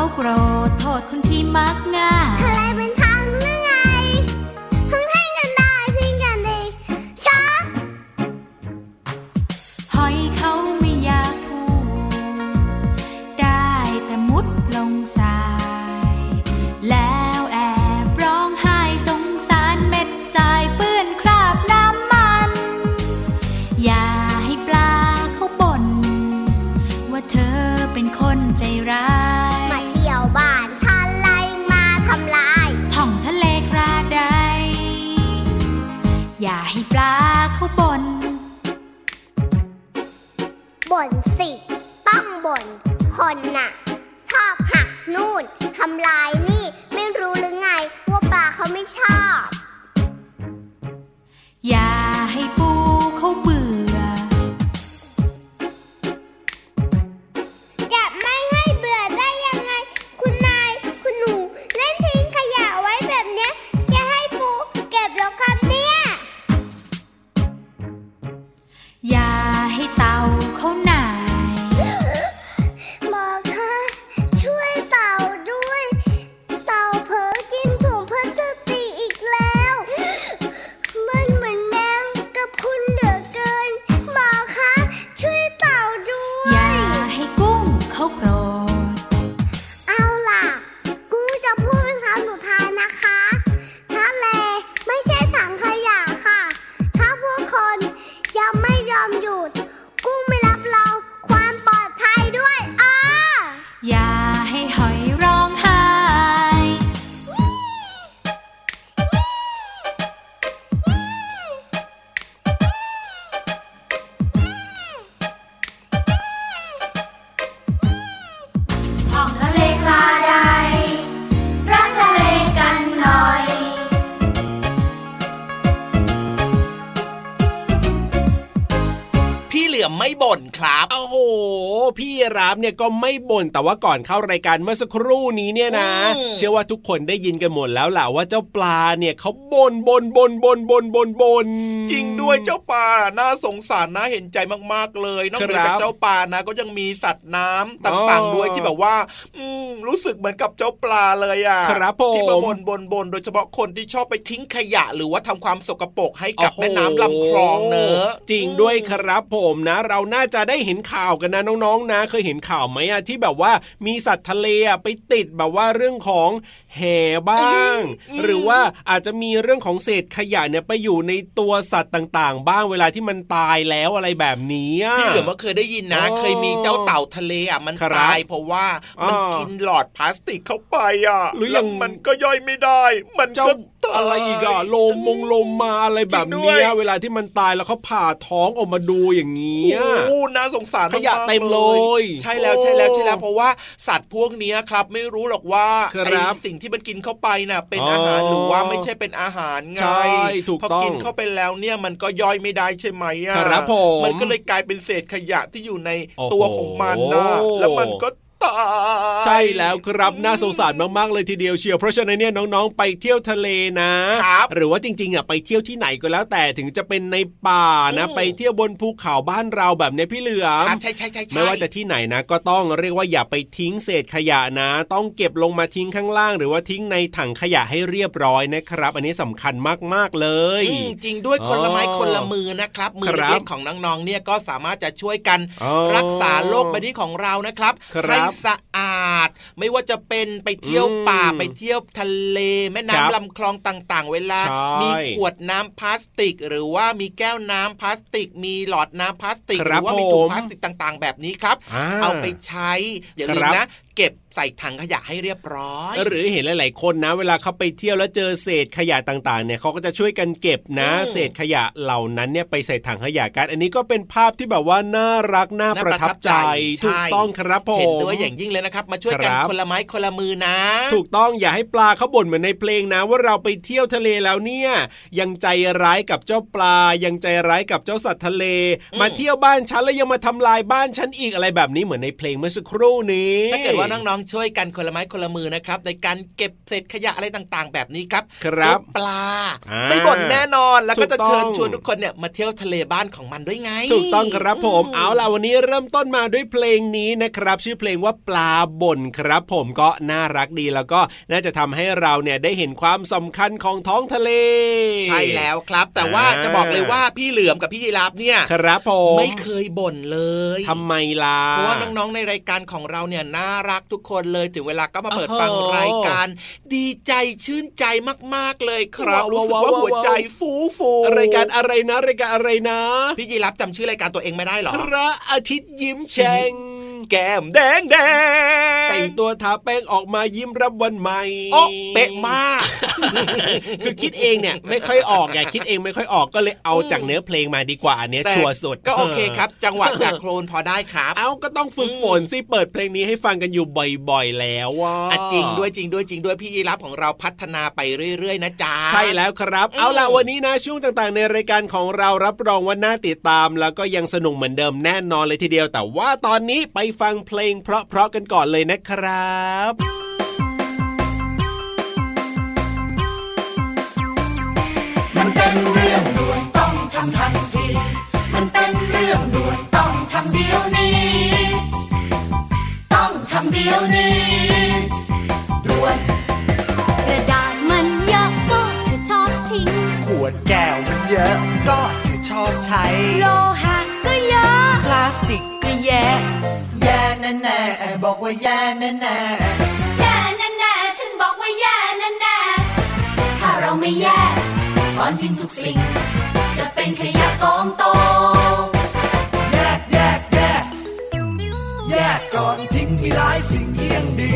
เขาโกรธโทษคนที่มักง่าย รับเนี่ยก็ไม่บ่นแต่ว่าก่อนเข้ารายการเมื่อสักครู่นี้เนี่ยนะอืมเชื่อว่าทุกคนได้ยินกันหมดแล้วแหละว่าเจ้าปลาเนี่ยเขาบ่นบ่นบ่นบ่นบ่นบ่นบ่นจริงด้วยเจ้าปลาน่าสงสารน่าเห็นใจมากๆเลยนอกเหนือครัจากบเจ้าปลานะก็ยังมีสัตว์น้ำอ๋ต่างอๆด้วยที่แบบว่าอืมรู้สึกเหมือนกับเจ้าปลาเลยอะครับผมที่มาบ่นบ่นบ่นโดยเฉพาะคนที่ชอบไปทิ้งขยะ หรือว่าทำความสกปรกให้กับโอ้โหแม่น้ำลำคลองเนอะจริงด้วยครับผมนะ เราน่าจะได้เห็นข่าวกันนะน้องๆนะเคยเห็นข่าวไหมอะที่แบบว่ามีสัตว์ทะเลอะไปติดแบบว่าเรื่องของแห่บ้าง หรือว่าอาจจะมีเรื่องของเศษขยะเนี่ยไปอยู่ในตัวสัตว์ต่างๆ บ้างเวลาที่มันตายแล้วอะไรแบบนี้อะพี่เหลือมก็เคยได้ยินนะอ๋อเคยมีเจ้าเต่าทะเลอะมันครับตายเพราะว่ามันอ๋อกินหลอดพลาสติกเข้าไปอะหรือแล้ยัวงมันก็ย่อยไม่ได้ มันเจ้าก็ตาย อะไรอีกอะโลมมงโลมมาอะไรแบบจริงด้เนี้วยยเวลาที่มันตายแล้วเขาผ่าท้องออกมาดูอย่างเงี้ยโอ้น่าสงสารขยะากๆเต็มเลย ใช่แล้วใช่แล้วใช่แล้วเพราะว่าสัตว์พวกเนี้ยครับ ไม่รู้หรอกว่าครับไอ้สิ่งที่มันกินเข้าไปน่ะ เป็นอ๋อออาหารหรือว่าไม่ใช่เป็นอาหารไงใช่ถูกพอต้องกินเข้าไปแล้วเนี่ยมันก็ย่อยไม่ได้ใช่ไหมอะครับผมมันก็เลยกลายเป็นเศษขยะที่อยู่ในโอ้โหตัวของมันนะแล้วมันก็ ตายใช่แล้วครับน่าสงสารมากๆเลยทีเดียวเชียวเพราะฉะนั้นเนี่ยน้องๆ ไปเที่ยวทะเลนะครับหรือว่าจริงๆอะไปเที่ยวที่ไหนก็แล้วแต่ถึงจะเป็นในป่านะอืมไปเที่ยวบนภูเขาบ้านเราแบบเนี้ยพี่เหลือมครับใช่ใช่ใช่ใช่ไม่ว่าจะที่ไหนนะก็ต้องเรียกว่าอย่าไปทิ้งเศษขยะนะ ต้องเก็บลงมาทิ้งข้างล่าง หรือว่าทิ้งในถังขยะให้เรียบร้อยนะครับ อันนี้สำคัญมากๆเลยอืมจริงด้วยคนละไม้อ๋อคนละมือนะครับมือครับเล็กๆของน้องๆเนี่ยก็สามารถจะช่วยกันอ๋อรักษาโลกใบนี้ของเรานะครับครับให้สะอาด ไม่ว่าจะเป็นไปเที่ยวป่าอืมไปเที่ยวทะเล แม่ครับน้ำลำคลองต่างๆ เวลาใช่มีขวดน้ำพลาสติก หรือว่ามีแก้วน้ำพลาสติก มีหลอดน้ำพลาสติกคหรัรืบว่ามีถุงผมพลาสติกต่างๆ แบบนี้ครับอ่าเอาไปใช้อย่าลืคมรับนะ เก็บใส่ถังขยะให้เรียบร้อย หรือเห็นหลาย ๆ คนนะ เวลาเขาไปเที่ยวแล้วเจอเศษขยะต่าง ๆ เนี่ยเขาก็จะช่วยกันเก็บนะอืมเศษขยะเหล่านั้นเนี่ยไปใส่ถังขยะกัน อันนี้ก็เป็นภาพที่แบบว่าน่ารักน่าน่าปประระทัทับบใจใจใช่ถูกต้องครับผมเห็นด้วยอย่างยิ่งเลยนะครับ มาช่วยกันครับคนละไม้คนละมือนะ ถูกต้องอย่าให้ปลาเขาบ่นเหมือนในเพลงนะ ว่าเราไปเที่ยวทะเลแล้วเนี่ย ยังใจร้ายกับเจ้าปลา ยังใจร้ายกับเจ้าสัตว์ทะเลอืมมาเที่ยวบ้านฉันแล้วยังมาทำลายบ้านฉันอีกอะไรแบบนี้เหมือนในเพลงเมื่อสักครู่นี้ถ้าเกิดว่าน้องๆช่วยกันคนละไม้คนละมือนะครับ ในการเก็บเศษขยะอะไรต่างๆ แบบนี้ครับครับเจ้าปลาอ่าไม่บ่นแน่นอนแล้วก็จะถูกต้องเชิญชวนทุกคนเนี่ยมาเที่ยวทะเลบ้านของมันด้วยไงถูกต้องครับผมเอาล่ะวันนี้เริ่มต้นมาด้วยเพลงนี้นะครับ ชื่อเพลงว่าปลาบ่นครับผมก็น่ารักดีแล้วก็น่าจะทำให้เราเนี่ยได้เห็นความสำคัญของท้องทะเล ใช่แล้วครับ แต่ว่าอ่าจะบอกเลยว่าพี่เหลือมกับพี่ยีราฟเนี่ยครับผมไม่เคยบ่นเลยทำไมล่ะเพราะว่าน้องๆในรายการของเราเนี่ยน่ารักทุกคนเลยถึงเวลาก็มาเปิดโอ้โหฟังรายการ ดีใจชื่นใจมากๆเลยครับว้าวรู้สึกว่าว้าวหัวใจฟูฟูรายการอะไรนะรายการอะไรนะ พี่ยีรับจำชื่อรายการตัวเองไม่ได้เหรอพระอาทิตย์ยิ้มแฉ่ง แก้มแดงแดงแต่งตัวทาแป้งออกมายิ้มรับวันใหม่โอ้เป๊ะมาก คือคิดเองเนี่ยไม่ค่อยออกไงคิดเองไม่ค่อยออกก็เลยเอาจากเนื้อเพลงมาดีกว่าอันเนี้ยแต่ชัวร์สุดก็โอเคครับ จังหวะจากโคลนพอได้ครับ เอาก็ต้องฝึกฝนสิเปิดเพลงนี้ให้ฟังกันอยู่บ่อยๆ แล้วว่าอะจริงด้วยจริงด้วยจริงด้วยพี่ยีรับของเราพัฒนาไปเรื่อยๆ นะจ๊ะใช่แล้วครับ เอาล่ะวันนี้นะช่วงต่างๆ ในรายการของเรารับรองว่าน่าติดตาม แล้วก็ยังสนุกเหมือนเดิมแน่นอนเลยทีเดียว แต่ว่าตอนนี้ไปฟังเพลงเพราะๆกันก่อนเลยนะครับมันเป็นเรื่องด่วนต้องทำทันที มันเป็นเรื่องด่วนต้องทำเดี๋ยวนี้ ต้องทำเดี๋ยวนี้ด่วนกระดาษมันเยอะก็จะชอบทิ้ง ขวดแก้วมันเยอะก็เธอชอบใช้ โลหะก็เยอะ พลาสติกก็แย่แย่ แน่แน่ๆบอกว่าแย่แน่แน่แย่แน่ๆฉันบอกว่าแย่แน่ถ้าเราไม่แยกก่อนทิ้งทุกสิ่ง จะเป็นขยะกองโตแยกแยกแยกแยกก่อนทิ้งมีหลายสิ่งที่ยังดี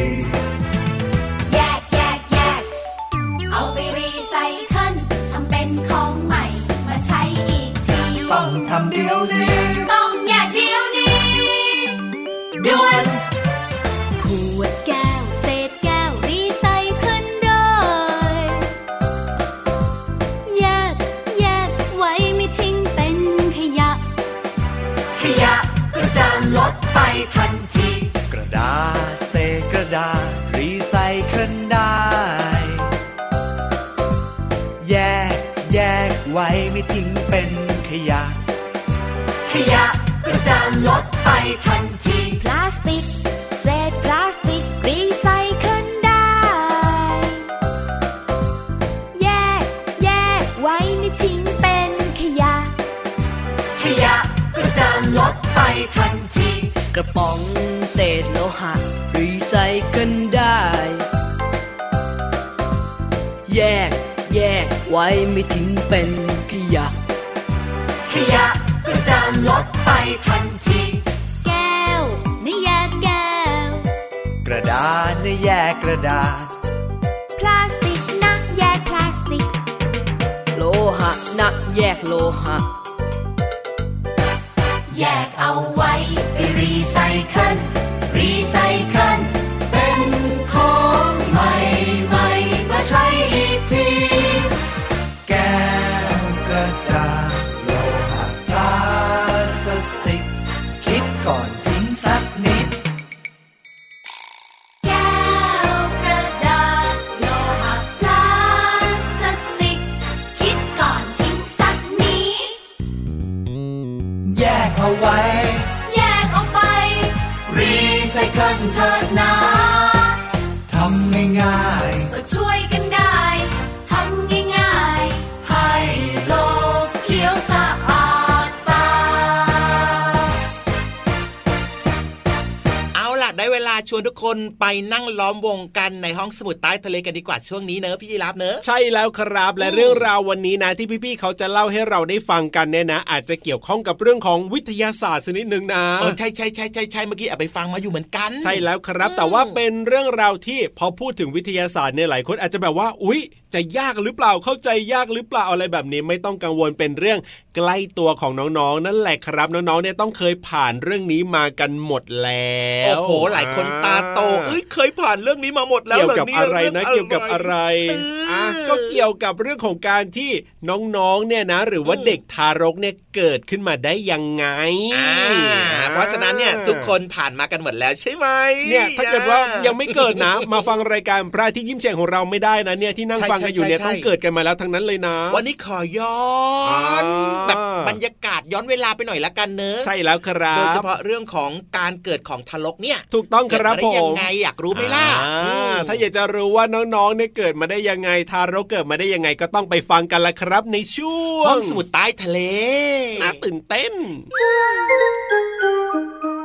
เป็นขยะ ขยะก็จะลดไปทันที พลาสติก เศษพลาสติกรีไซเคิลได้ แยก แยกไว้ไม่ทิ้งเป็นขยะ ขยะก็จะลดไปทันที กระป๋องเศษโลหะรีไซเคิลได้ แยก แยกไว้ไม่ทิ้งเป็นขยะขยะก็จะลด ไปทันที แก้วไม่แยกแก้ว กระดาษในแยกกระดาษ พลาสติกนะแยกพลาสติก โลหะนะแยกโลหะ แยกเอาไว้ไปรีไซเคิลรีไซเคิล ได้เวลาชวนทุกคนไปนั่งล้อมวงกันในห้องสมุดใต้ทะเลกันดีกว่าช่วงนี้เนอะพี่ยีรับเนอะใช่แล้วครับ และเรื่องราววันนี้นะที่พี่ๆเขาจะเล่าให้เราได้ฟังกันเนี่ยนะ อาจจะเกี่ยวข้องกับเรื่องของวิทยาศาสตร์สักนิดนึงนะเออใช่ใช่ใช่ใช่ใช่เมื่อกี้แอบไปฟังมาอยู่เหมือนกัน ใช่แล้วครับ แต่ว่าเป็นเรื่องราวที่พอพูดถึงวิทยาศาสตร์เนี่ยหลายคนอาจจะแบบว่าอุ๊ย จะยากหรือเปล่าเข้าใจยากหรือเปล่าอะไรแบบนี้ไม่ต้องกังวลเป็นเรื่องใกล้ตัวของน้องๆ นั่นแหละครับ น้องๆเนี่ยต้องเคยผ่านเรื่องนี้มากันหมดแล้วโอ้โหหลายคนตาโตเอ้ยเคยผ่านเรื่องนี้มาหมดแล้วเกี่ยวหกับนี่อะไรเงนะเกี่ยวกับอะไรเอออ่อะก็เกี่ยวกับเรื่องของการที่น้องๆเนี่ยนะ หรือว่าเด็กทารกเนี่ยเกิดขึ้นมาได้ยังไงอ่าเพราะฉะนั้นเนี่ยทุกคนผ่านมากันหมดแล้วใช่ไหมเนี่ยถ้าเกิดว่ายังไม่เกิดนะ มาฟังรายการพระอาที่ยิ้มแฉ่งของเราไม่ได้นะเนี่ยที่นั่งฟังกันอยู่เนี่ยต้องเกิดกันมาแล้วทั้งนั้นเลยนะ วันนี้ขอย้อนอ่าแบบบรรยากาศย้อนเวลาไปหน่อยละกันเนอะใช่แล้วครับโดยเฉพาะเรื่องของการเกิดของทารกเนี่ย ถูกต้องครับเกิดมาได้ผยัมไงอยากรู้ไหมล่ะอ่าอืมถ้าอยากจะรู้ว่าน้องๆเนี่ยเกิดมาได้ยังไงทารกเกิดมาได้ยังไงก็ต้องไปฟังกันละครับ ในช่วงห้องสมุดใต้ทะเลน่าตื่นเต้น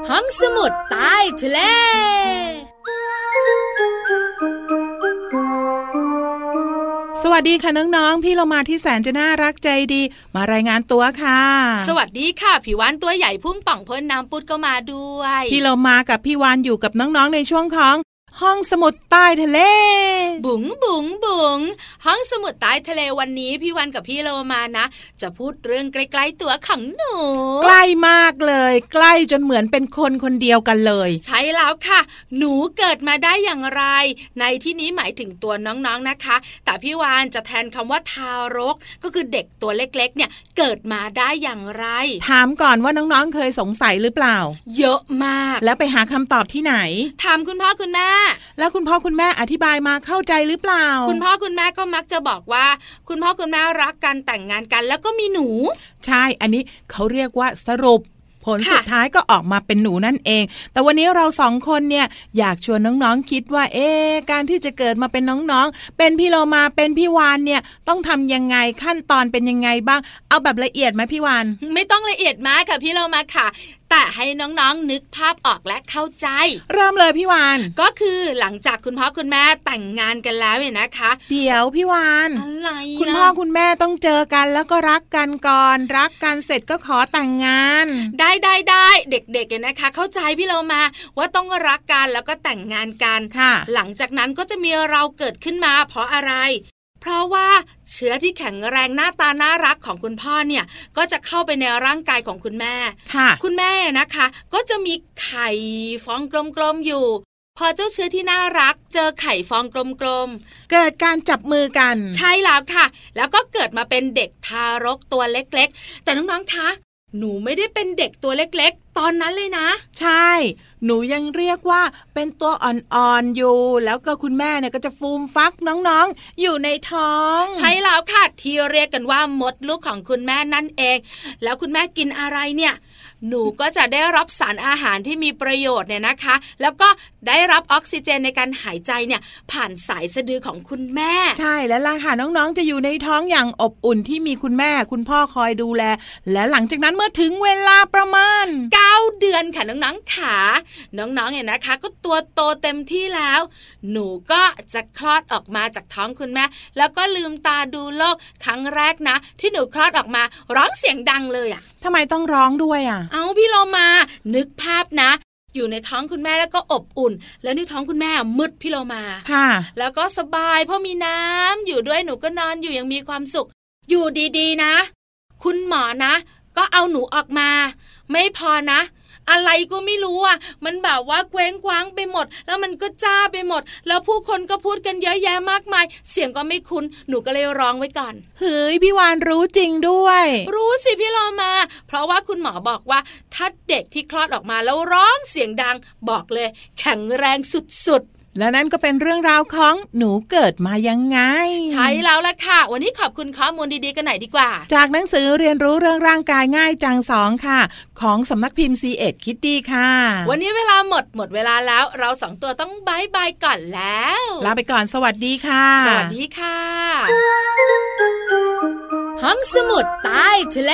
ห้องสมุดใต้ทะเล สวัสดีค่ะน้องๆ พี่เรามาที่แสนจะน่ารักใจดี มารายงานตัวค่ะ สวัสดีค่ะผิววันตัวใหญ่พุ่งป่องพ้นน้ำปุดก็มาด้วย พี่เรามากับพี่วานอยู่กับน้องๆในช่วงของ ห้องสมุดใต้ทะเล บุ๋งบุ๋งบุ๋งห้องสมุดใต้ทะเลวันนี้พี่วันกับพี่โลมานะ จะพูดเรื่องใกล้ๆตัวของหนู ใกล้มากเลย ใกล้จนเหมือนเป็นคนคนเดียวกันเลย ใช่แล้วค่ะ หนูเกิดมาได้อย่างไร ในที่นี้หมายถึงตัวน้องๆนนะคะ แต่พี่วานจะแทนคำว่าทารก ก็คือเด็กตัวเล็กๆ เนี่ยเกิดมาได้อย่างไร ถามก่อนว่าน้องๆเคยสงสัยหรือเปล่า เยอะมาก แล้วไปหาคำตอบที่ไหน ถามคุณพ่อคุณแม่แล้วคุณพ่อคุณแม่อธิบายมาเข้าใจหรือเปล่า คุณพ่อคุณแม่ก็มักจะบอกว่า คุณพ่อคุณแม่รักกันแต่งงานกัน แล้วก็มีหนู ใช่อันนี้เขาเรียกว่าสรุปผลค่ะสุดท้ายก็ออกมาเป็นหนูนั่นเอง แต่วันนี้เราสองคนเนี่ยอยากชวนน้องๆคิดว่า เอ๊ะการที่จะเกิดมาเป็นน้องๆ เป็นพี่โลมาเป็นพี่วานเนี่ยต้องทำยังไงขั้นตอนเป็นยังไงบ้าง เอาแบบละเอียดไหมพี่วาน ไม่ต้องละเอียดมากค่ะพี่เรามาค่ะ แต่ให้น้องๆนึกภาพออกและเข้าใจ เริ่มเลยพี่วาน ก็คือหลังจากคุณพ่อคุณแม่แต่งงานกันแล้วเนี่ยนะคะ เดี๋ยวพี่วานอะไรคุณล่ะพ่อคุณแม่ต้องเจอกันแล้วก็รักกันก่อน รักกันเสร็จก็ขอแต่งงาน ได้ได้ได้เด็กๆเนี่ยนะคะ เข้าใจพี่เรามาว่าต้องรักกันแล้วก็แต่งงานกันค่ะหลังจากนั้นก็จะมีเราเกิดขึ้นมา เพราะอะไร เพราะว่าเชื้อที่แข็งแรงหน้าตาน่ารักของคุณพ่อเนี่ยก็จะเข้าไปในร่างกายของคุณแม่ค่ะ คุณแม่นะคะ ก็จะมีไข่ฟองกลมๆอยู่ พอเจ้าเชื้อที่น่ารัก เจอไข่ฟองกลมเกิดการจับมือกันๆใช่แล้วค่ะ แล้วก็เกิดมาเป็นเด็กทารกตัวเล็ก ๆ แต่น้องๆคะหนูไม่ได้เป็นเด็กตัวเล็กๆ ตอนนั้นเลยนะ ใช่ หนูยังเรียกว่าเป็นตัวอ่อนๆอยู่ แล้วก็คุณแม่เนี่ยก็จะฟูมฟักน้องๆ อยู่ในท้อง ใช่แล้วค่ะที่เรียกกันว่ามดลูกของคุณแม่นั่นเอง แล้วคุณแม่กินอะไรเนี่ยหนูก็จะได้รับสารอาหารที่มีประโยชน์เนี่ยนะคะ แล้วก็ได้รับออกซิเจนในการหายใจเนี่ยผ่านสายสะดือของคุณแม่ ใช่แล้วล่ะค่ะน้องๆ จะอยู่ในท้องอย่างอบอุ่นที่มีคุณแม่ คุณพ่อคอยดูแล และหลังจากนั้นเมื่อถึงเวลาประมาณ 9 เดือนค่ะน้องๆขาน้องๆเนี่ยนะคะ ก็ตัวโตเต็มที่แล้ว หนูก็จะคลอดออกมาจากท้องคุณแม่ แล้วก็ลืมตาดูโลกครั้งแรกนะ ที่หนูคลอดออกมาร้องเสียงดังเลยอะทำไมต้องร้องด้วยอะ เอาพี่โลมา นึกภาพนะอยู่ในท้องคุณแม่แล้วก็อบอุ่น แล้วในท้องคุณแม่มืดพี่โลมาค่ะ แล้วก็สบายเพราะมีน้ำอยู่ด้วยหนูก็นอนอยู่อย่างมีความสุข อยู่ดีๆนะ คุณหมอนะ ก็เอาหนูออกมา ไม่พอนะ อะไรก็ไม่รู้อะ มันแบบว่าเคว้งคว้างไปหมด แล้วมันก็จ้าไปหมด แล้วผู้คนก็พูดกันเยอะแยะมากมาย เสียงก็ไม่คุ้น หนูก็เลยร้องไว้ก่อน เฮ้ยพี่วานรู้จริงด้วย รู้สิพี่โลมา เพราะว่าคุณหมอบอกว่าถ้าเด็กที่คลอดออกมาแล้วร้องเสียงดัง บอกเลย แข็งแรงสุด และนั่นก็เป็นเรื่องราวของหนูเกิดมายังไงๆใช่แล้วล่ะค่ะ วันนี้ขอบคุณข้อมูลดีๆกันหน่อยดีกว่า จากหนังสือเรียนรู้เรื่องร่างกายง่ายจังสองค่ะ ของสำนักพิมพ์ c ีเอ็ดคิตตี้ค่ะ วันนี้เวลาหมดหมดเวลาแล้วเราสองตัวต้องบายบายก่อนแล้วลาไปก่อนสวัสดีค่ะ สวัสดีค่ะ ห้องสมุดใต้ทะเล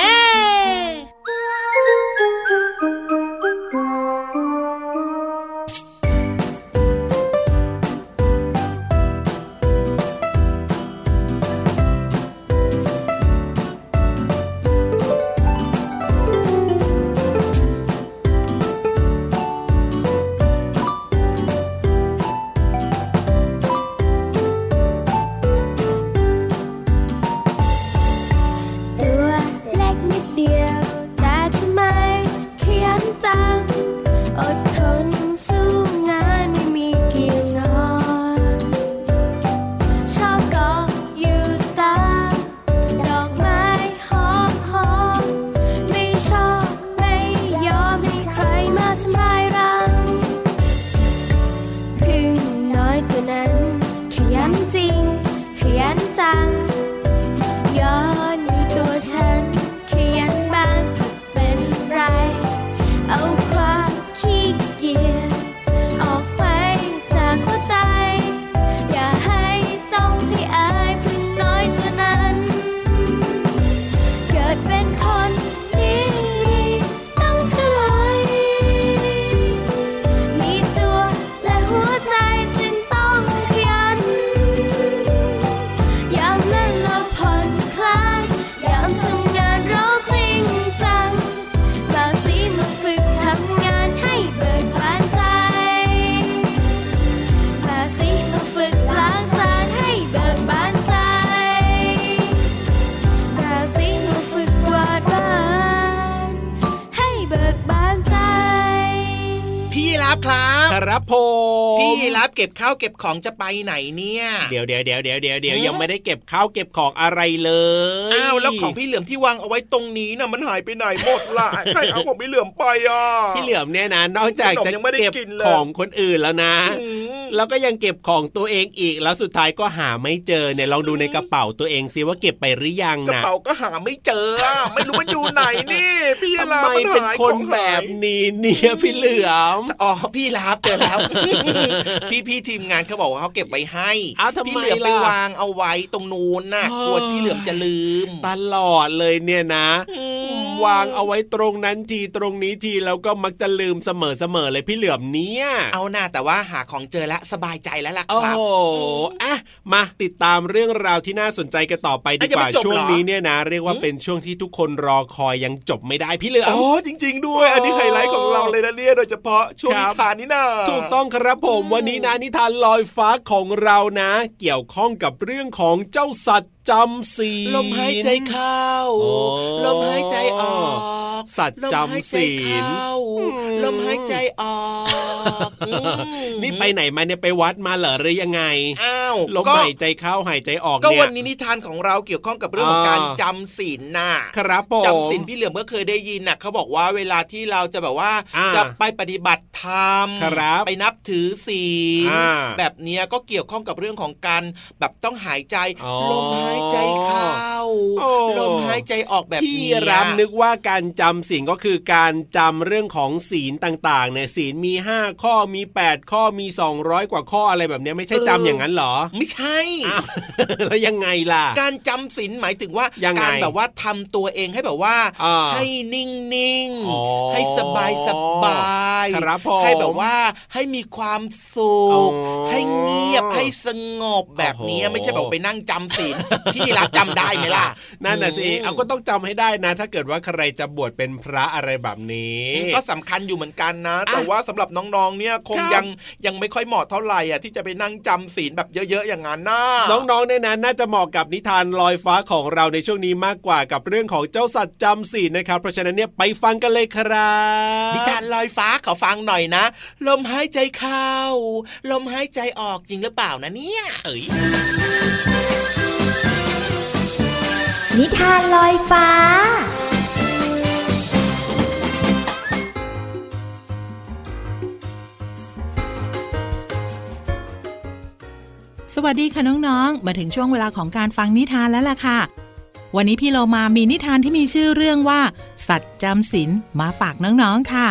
ผม พี่รั เก็บข้าวเก็บของจะไปไหนเนี่ย เดี๋ยวเดี๋ยวเดี๋ยวเดี๋ยวเดี๋ยวเดี๋ยวยังไม่ได้เก็บข้าวเก็บของอะไรเลยอ้าวแล้วของพี่เหลือมที่วางเอาไว้ตรงนี้น่ะมันหายไปไหนหมดล่ะใครเอาของพี่เหลือมไปอะพี่เหลือมเนี่ยนะนอกจากจะขนมยังไม่ได้เก็บกินเลยของคนอื่นแล้วนะอืมแล้วก็ยังเก็บของตัวเองอีกแล้วสุดท้ายก็หาไม่เจอเนี่ยลองดูในกระเป๋าตัวเองซิว่าเก็บไปหรือยังกระนะเป๋าก็หาไม่เจออะไม่รู้มันอยู่ไหนนี่ พี่ทำลาไมมันเป็นหายคนของหายแบบนี้เนี่ยพี่เหลือมอ๋อพี่รับเจอแล้วพี่พี่ทีมงานเขาบอกว่าเขาเก็บไว้ให้อ้าวทำไมพี่เหลือมไปล่ะวางเอาไว้ตรงนู้นน่ะเออกลัวพี่เหลือมจะลืม ตลอดเลยเนี่ยนะอืม วางเอาไว้ตรงนั้นทีตรงนี้ทีแล้วก็มักจะลืมเสมอเสมอเลยพี่เหลือมเนี่ย เอาหน้าแต่ว่าหาของเจอแล้วสบายใจแล้วล่ะคโอ้รับโหอะมาติดตามเรื่องราวที่น่าสนใจกันต่อไปดีอะยังกไม่ว่าจบเหรอช่วงนี้เนี่ยนะ เรียกว่าหืมเป็นช่วงที่ทุกคนรอคอยยังจบไม่ได้พี่เหลือมอ๋อจริง ๆ ด้วย อันนี้ไฮไลท์ของเราเลยนะเนี่ยโดยเฉพาะช่วงครันิบทานนี่นะถูกต้องครับผมวันนี้นะนิทานลอยฟ้าของเรานะ เกี่ยวข้องกับเรื่องของเจ้าสัตว์ จำศีลลมหายใจเข้าโอ้ลมหายใจออก สัตว์จำศีลลมหายใจเข้าอืมลมหายใจออกอืมนี่ไปไหนมาเนี่ยไปวัดมาเหรอหรือยังไงอ้าว ลมก็หายใจเข้าหายใจออกก็เนี่ยวันนี้นิทานของเราเกี่ยวข้องกับเรื่องของอ่าการจำศีลน่ะครับผมจำศีลพี่เหลือมก็เคยได้ยินน่ะเขาบอกว่าเวลาที่เราจะแบบว่าอ่าจะไปปฏิบัติธรรมครับไปนับถือศีลอ่าแบบเนี้ยก็เกี่ยวข้องกับเรื่องของการแบบต้องหายใจอ๋อลมหายใจเข้าโอ้ลมหายใจออกแบบพี่นี้รำนึกว่าการจำศีลก็คือการจำเรื่องของศีลต่างๆเนี่ยศีลมี 5 ข้อมี 8 ข้อมี 200 กว่าข้ออะไรแบบเนี้ยไม่ใช่จำอย่างนั้นเหรอไม่ใช่อ้าวแล้วยังไงล่ะ การจำศีลหมายถึงว่ายังไงการแบบว่าทำตัวเองให้แบบว่าอ่าให้นิ่งอ๋อๆให้สบายสบายครับผมให้แบบว่าให้มีความสุขอ๋อให้เงียบให้สงบแบบนี้โอ้โหไม่ใช่แบบไปนั่งจำศีลพี่รับจำได้ไหมล่ะนั่นน่ะสิอืมเอาก็ต้องจำให้ได้นะ ถ้าเกิดว่าใครจะบวชเป็นพระอะไรแบบนี้ ก็สำคัญอยู่เหมือนกันนะ แต่ว่าสำหรับน้องๆเนี่ยคงครับยังยังไม่ค่อยเหมาะเท่าไหร่อะที่จะไปนั่งจำศีลแบบเยอะๆอย่างนั้นนะน้องๆเนี่ยนะน่าจะเหมาะกับนิทานลอยฟ้าของเราในช่วงนี้มากกว่ากับเรื่องของเจ้าสัตว์จำศีลนะครับ เพราะฉะนั้นเนี่ยไปฟังกันเลยครับนิทานลอยฟ้าขอฟังหน่อยนะ ลมหายใจเข้า ลมหายใจออกจริงหรือเปล่านะเนี่ย เอ้ยนิทานลอยฟ้า สวัสดีค่ะน้องๆ มาถึงช่วงเวลาของการฟังนิทานแล้วล่ะค่ะ วันนี้พี่เรามามีนิทานที่มีชื่อเรื่องว่า สัตว์จำศีลมาฝากน้องๆค่ะ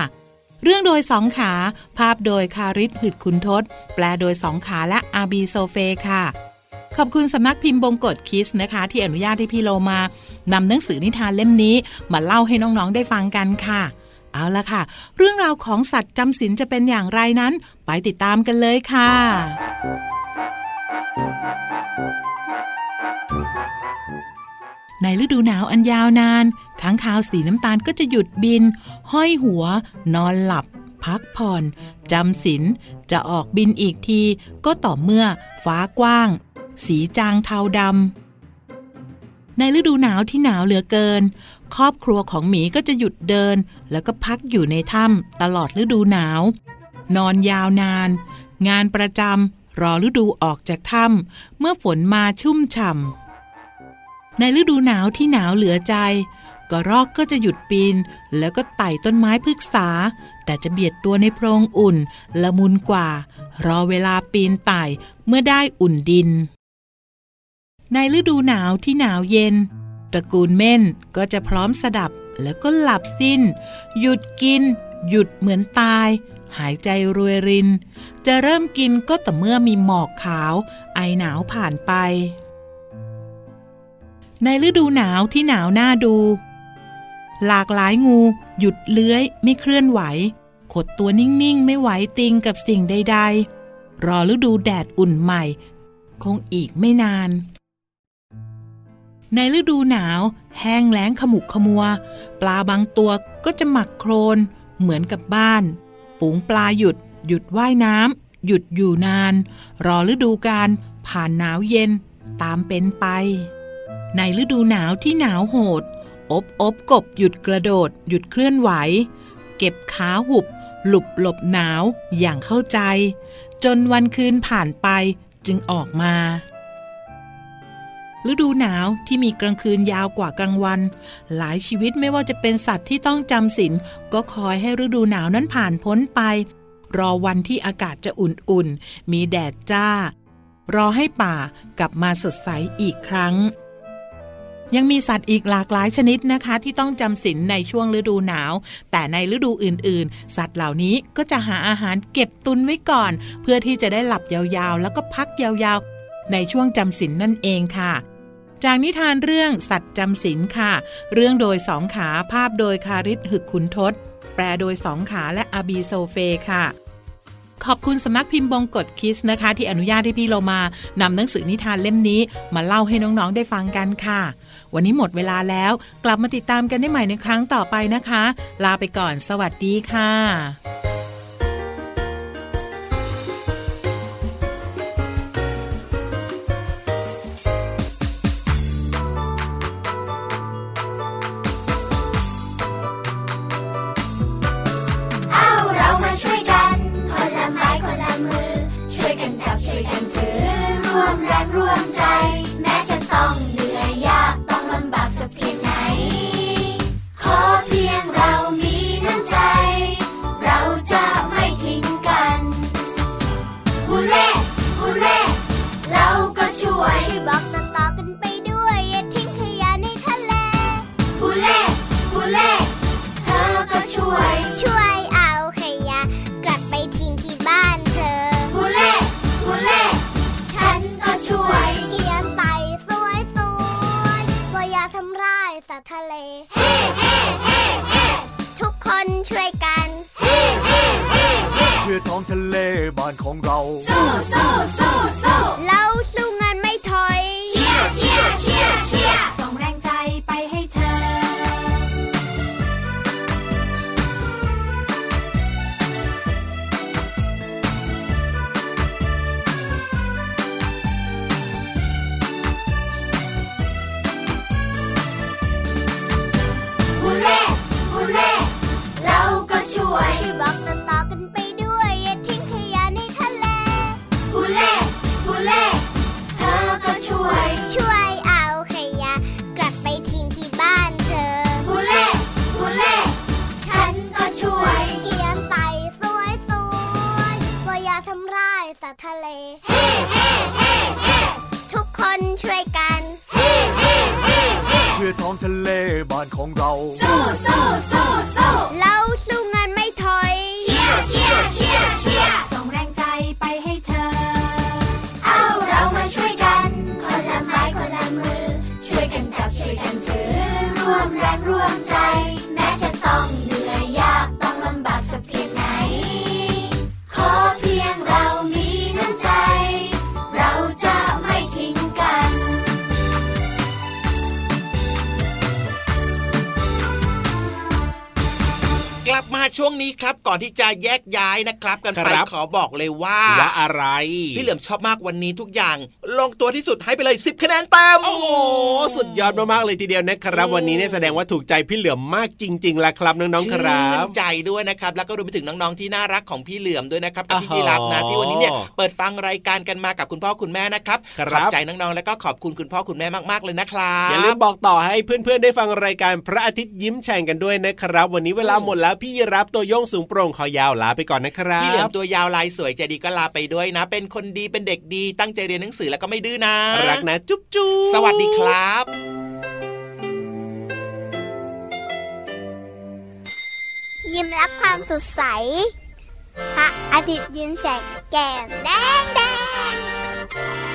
เรื่องโดยสองขา ภาพโดยคาริสหืดคุณทศ แปลโดยสองขาและอาบีโซเฟค่ะ ขอบคุณสำนักพิมพ์บงกฎคิสนะคะ ที่อนุญาตให้พี่โลมานำหนังสือนิทานเล่มนี้ มาเล่าให้น้องๆได้ฟังกันค่ะ เอาละค่ะ เรื่องราวของสัตว์จำศีลจะเป็นอย่างไรนั้น ไปติดตามกันเลยค่ะ ในฤดูหนาวอันยาวนานค้างคาวสีน้ำตาลก็จะหยุดบิน ห้อยหัว นอนหลับ พักผ่อนจำศีลจะออกบินอีกที ก็ต่อเมื่อฟ้ากว้าง สีจางเทาดำในฤดูหนาวที่หนาวเหลือเกิน ครอบครัวของหมีก็จะหยุดเดิน แล้วก็พักอยู่ในถ้ำตลอดฤดูหนาว นอนยาวนาน งานประจำ รอฤดูออกจากถ้ำเมื่อฝนมาชุ่มฉ่ำในฤดูหนาวที่หนาวเหลือใจกระรอกก็จะหยุดปีน แล้วก็ไต่ต้นไม้พฤกษา แต่จะเบียดตัวในโพรงอุ่น ละมุนกว่า รอเวลาปีนไต่เมื่อได้อุ่นดิน ในฤดูหนาวที่หนาวเย็น ตระกูลเม่นก็จะพร้อมสดับแล้วก็หลับสิ้น หยุดกิน หยุดเหมือนตาย หายใจรวยริน จะเริ่มกินก็ต่อเมื่อมีหมอกขาว ไอหนาวผ่านไป ในฤดูหนาวที่หนาวหน้าดู หลากหลายงู หยุดเลื้อยไม่เคลื่อนไหว ขดตัวนิ่ง ๆ ไม่ไหวติงกับสิ่งใด ๆ รอฤดูแดดอุ่นใหม่ คงอีกไม่นานในฤดูหนาว แห้งแล้งขมุกขมัว ปลาบางตัวก็จะหมักโครน เหมือนกับบ้าน ฝูงปลาหยุด หยุดว่ายน้ำหยุดอยู่นาน รอฤดูการผ่านหนาวเย็นตามเป็นไป ในฤดูหนาวที่หนาวโหด อบอบกบหยุดกระโดด หยุดเคลื่อนไหว เก็บขาหุบ หลบหลบหนาวอย่างเข้าใจ จนวันคืนผ่านไปจึงออกมา ฤดูหนาวที่มีกลางคืนยาวกว่ากลางวัน หลายชีวิตไม่ว่าจะเป็นสัตว์ที่ต้องจำศีลก็คอยให้ฤดูหนาวนั้นผ่านพ้นไป รอวันที่อากาศจะอุ่นๆ มีแดดจ้า รอให้ป่ากลับมาสดใสอีกครั้ง ยังมีสัตว์อีกหลากหลายชนิดนะคะ ที่ต้องจำศีลในช่วงฤดูหนาว แต่ในฤดูอื่นๆ สัตว์เหล่านี้ก็จะหาอาหารเก็บตุนไว้ก่อน เพื่อที่จะได้หลับยาวๆ แล้วก็พักยาวๆในช่วงจำศีลนั่นเองค่ะ จากนิทานเรื่องสัตว์จำศีลค่ะ เรื่องโดยสองขาภาพโดยคาริสหึกขุนทศ แปลโดยสองขาและอาบีโซเฟค่ะ ขอบคุณสำนักพิมพ์บงกฎคิสนะคะ ที่อนุญาตให้พี่เรามานำหนังสือนิทานเล่มนี้ มาเล่าให้น้องๆได้ฟังกันค่ะ วันนี้หมดเวลาแล้ว กลับมาติดตามกันได้ใหม่ในครั้งต่อไปนะคะ ลาไปก่อน สวัสดีค่ะ ช่วยกันเฮ้เฮ้เฮ้เฮ้เพื่อท้องทะเลบ้านของเราสู้สู้สู้สู้เราสู้ ทำร้ายสัตว์ทะเลเฮ้เฮ้เฮ้เฮ้ทุกคนช่วยกันเฮ้เฮ้เฮ้เฮ้เพื่อท้องทะเลบ้านของเรา สู้สู้สู้สู้เรา ช่วงนี้ครับก่อนที่จะแยกย้ายนะครับกันไปครับขอบอกเลยว่าว่าอะไร พี่เหลือมชอบมากวันนี้ทุกอย่าง ลงตัวที่สุดให้ไปเลย 10 คะแนนเต็มโอ้โหสุดยอดมากๆเลยทีเดียวนะครับวันนี้เนี่ยแสดงว่าถูกใจพี่เหลือมมากจริงๆแหละครับน้องๆครัชื่บนใจด้วยนะครับแล้วก็รวมไปถึงน้องๆที่น่ารักของพี่เหลือมด้วยนะครับกับพี่อ๋อยีรับนะที่วันนี้เนี่ยเปิดฟังรายการกันมากับคุณพ่อคุณแม่นะครับครับขอบใจน้องๆแล้วก็ขอบคุณคุณพ่อคุณแม่มากๆเลยนะครับอย่าลืมบอกต่อให้เพื่อนๆได้ฟังรายการพระอาทิตย์ยิ้มแฉ่งกันด้วยนะครับ วันนี้เวลาหมดแล้วพี่รับตัวโยงสูงโปร่งคอยาวลาไปก่อนนะครับพี่เหลือมตัวยาวลายสวยใจดีก็ลาไปด้วยนะ เป็นคนดีเป็นเด็กดีตั้งใจเรียนหนังสือแล้วก็ไม่ดื้อนะรักนะจุ๊บจุ๊บสวัสดีครับยิ้มรับความสดใส พระอาทิตย์ยิ้มแฉกแก้มแดงแดง